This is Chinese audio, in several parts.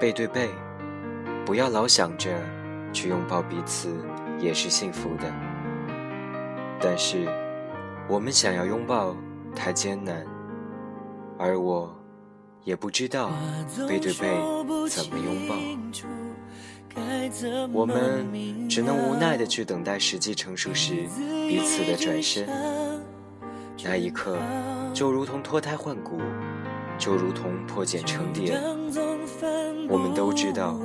背对背，不要老想着去拥抱彼此也是幸福的。但是，我们想要拥抱太艰难，而我也不知道背对背怎么拥抱。我们只能无奈的去等待时机成熟时彼此的转身。那一刻，就如同脱胎换骨，就如同破茧成蝶。我们都知道，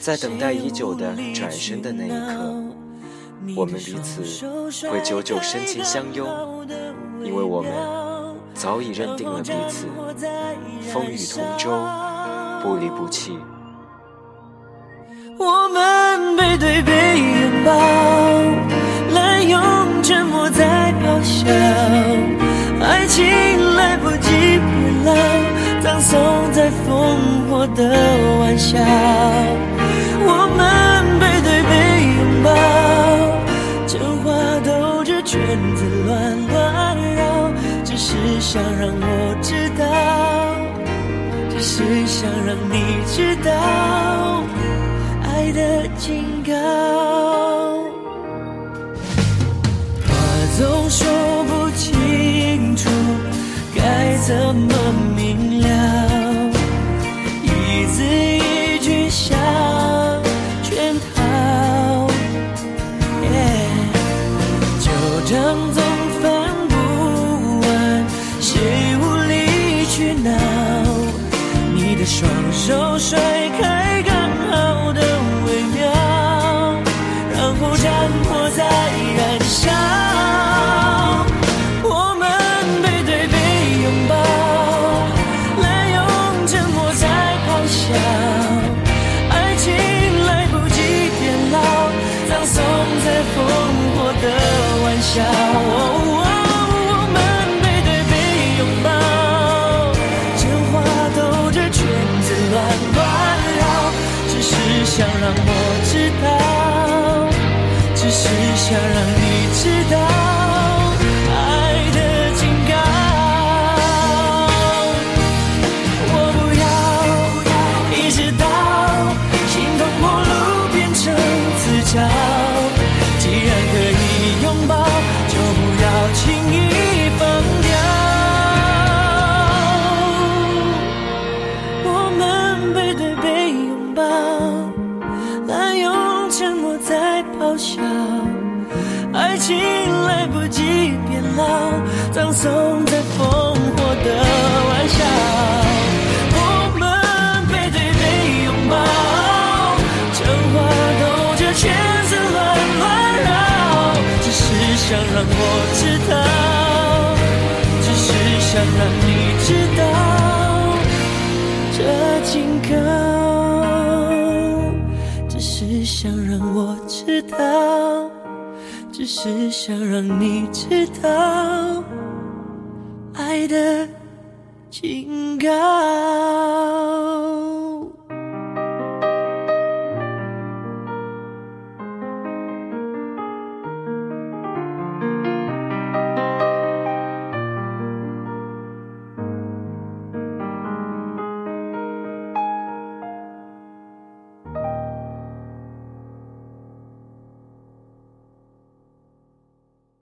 在等待已久的转身的那一刻，我们彼此会久久深情相拥，因为我们早已认定了彼此，风雨同舟，不离不弃。我们背对背烽火的玩笑。我们背对背拥抱，真话兜着圈子乱乱绕，只是想让我知道，只是想让你知道。爱的警告，话总说不清楚，该怎么明了？双手甩开刚好的微妙，然后。战火再燃烧，我知道。只是想让你知道笑。爱情来不及变老，葬送在烽火的玩笑。我们背对背拥抱，真话兜着圈子乱乱绕，只是想让我知道，只是想让你知道，这情歌，只是想让你知道爱的警告。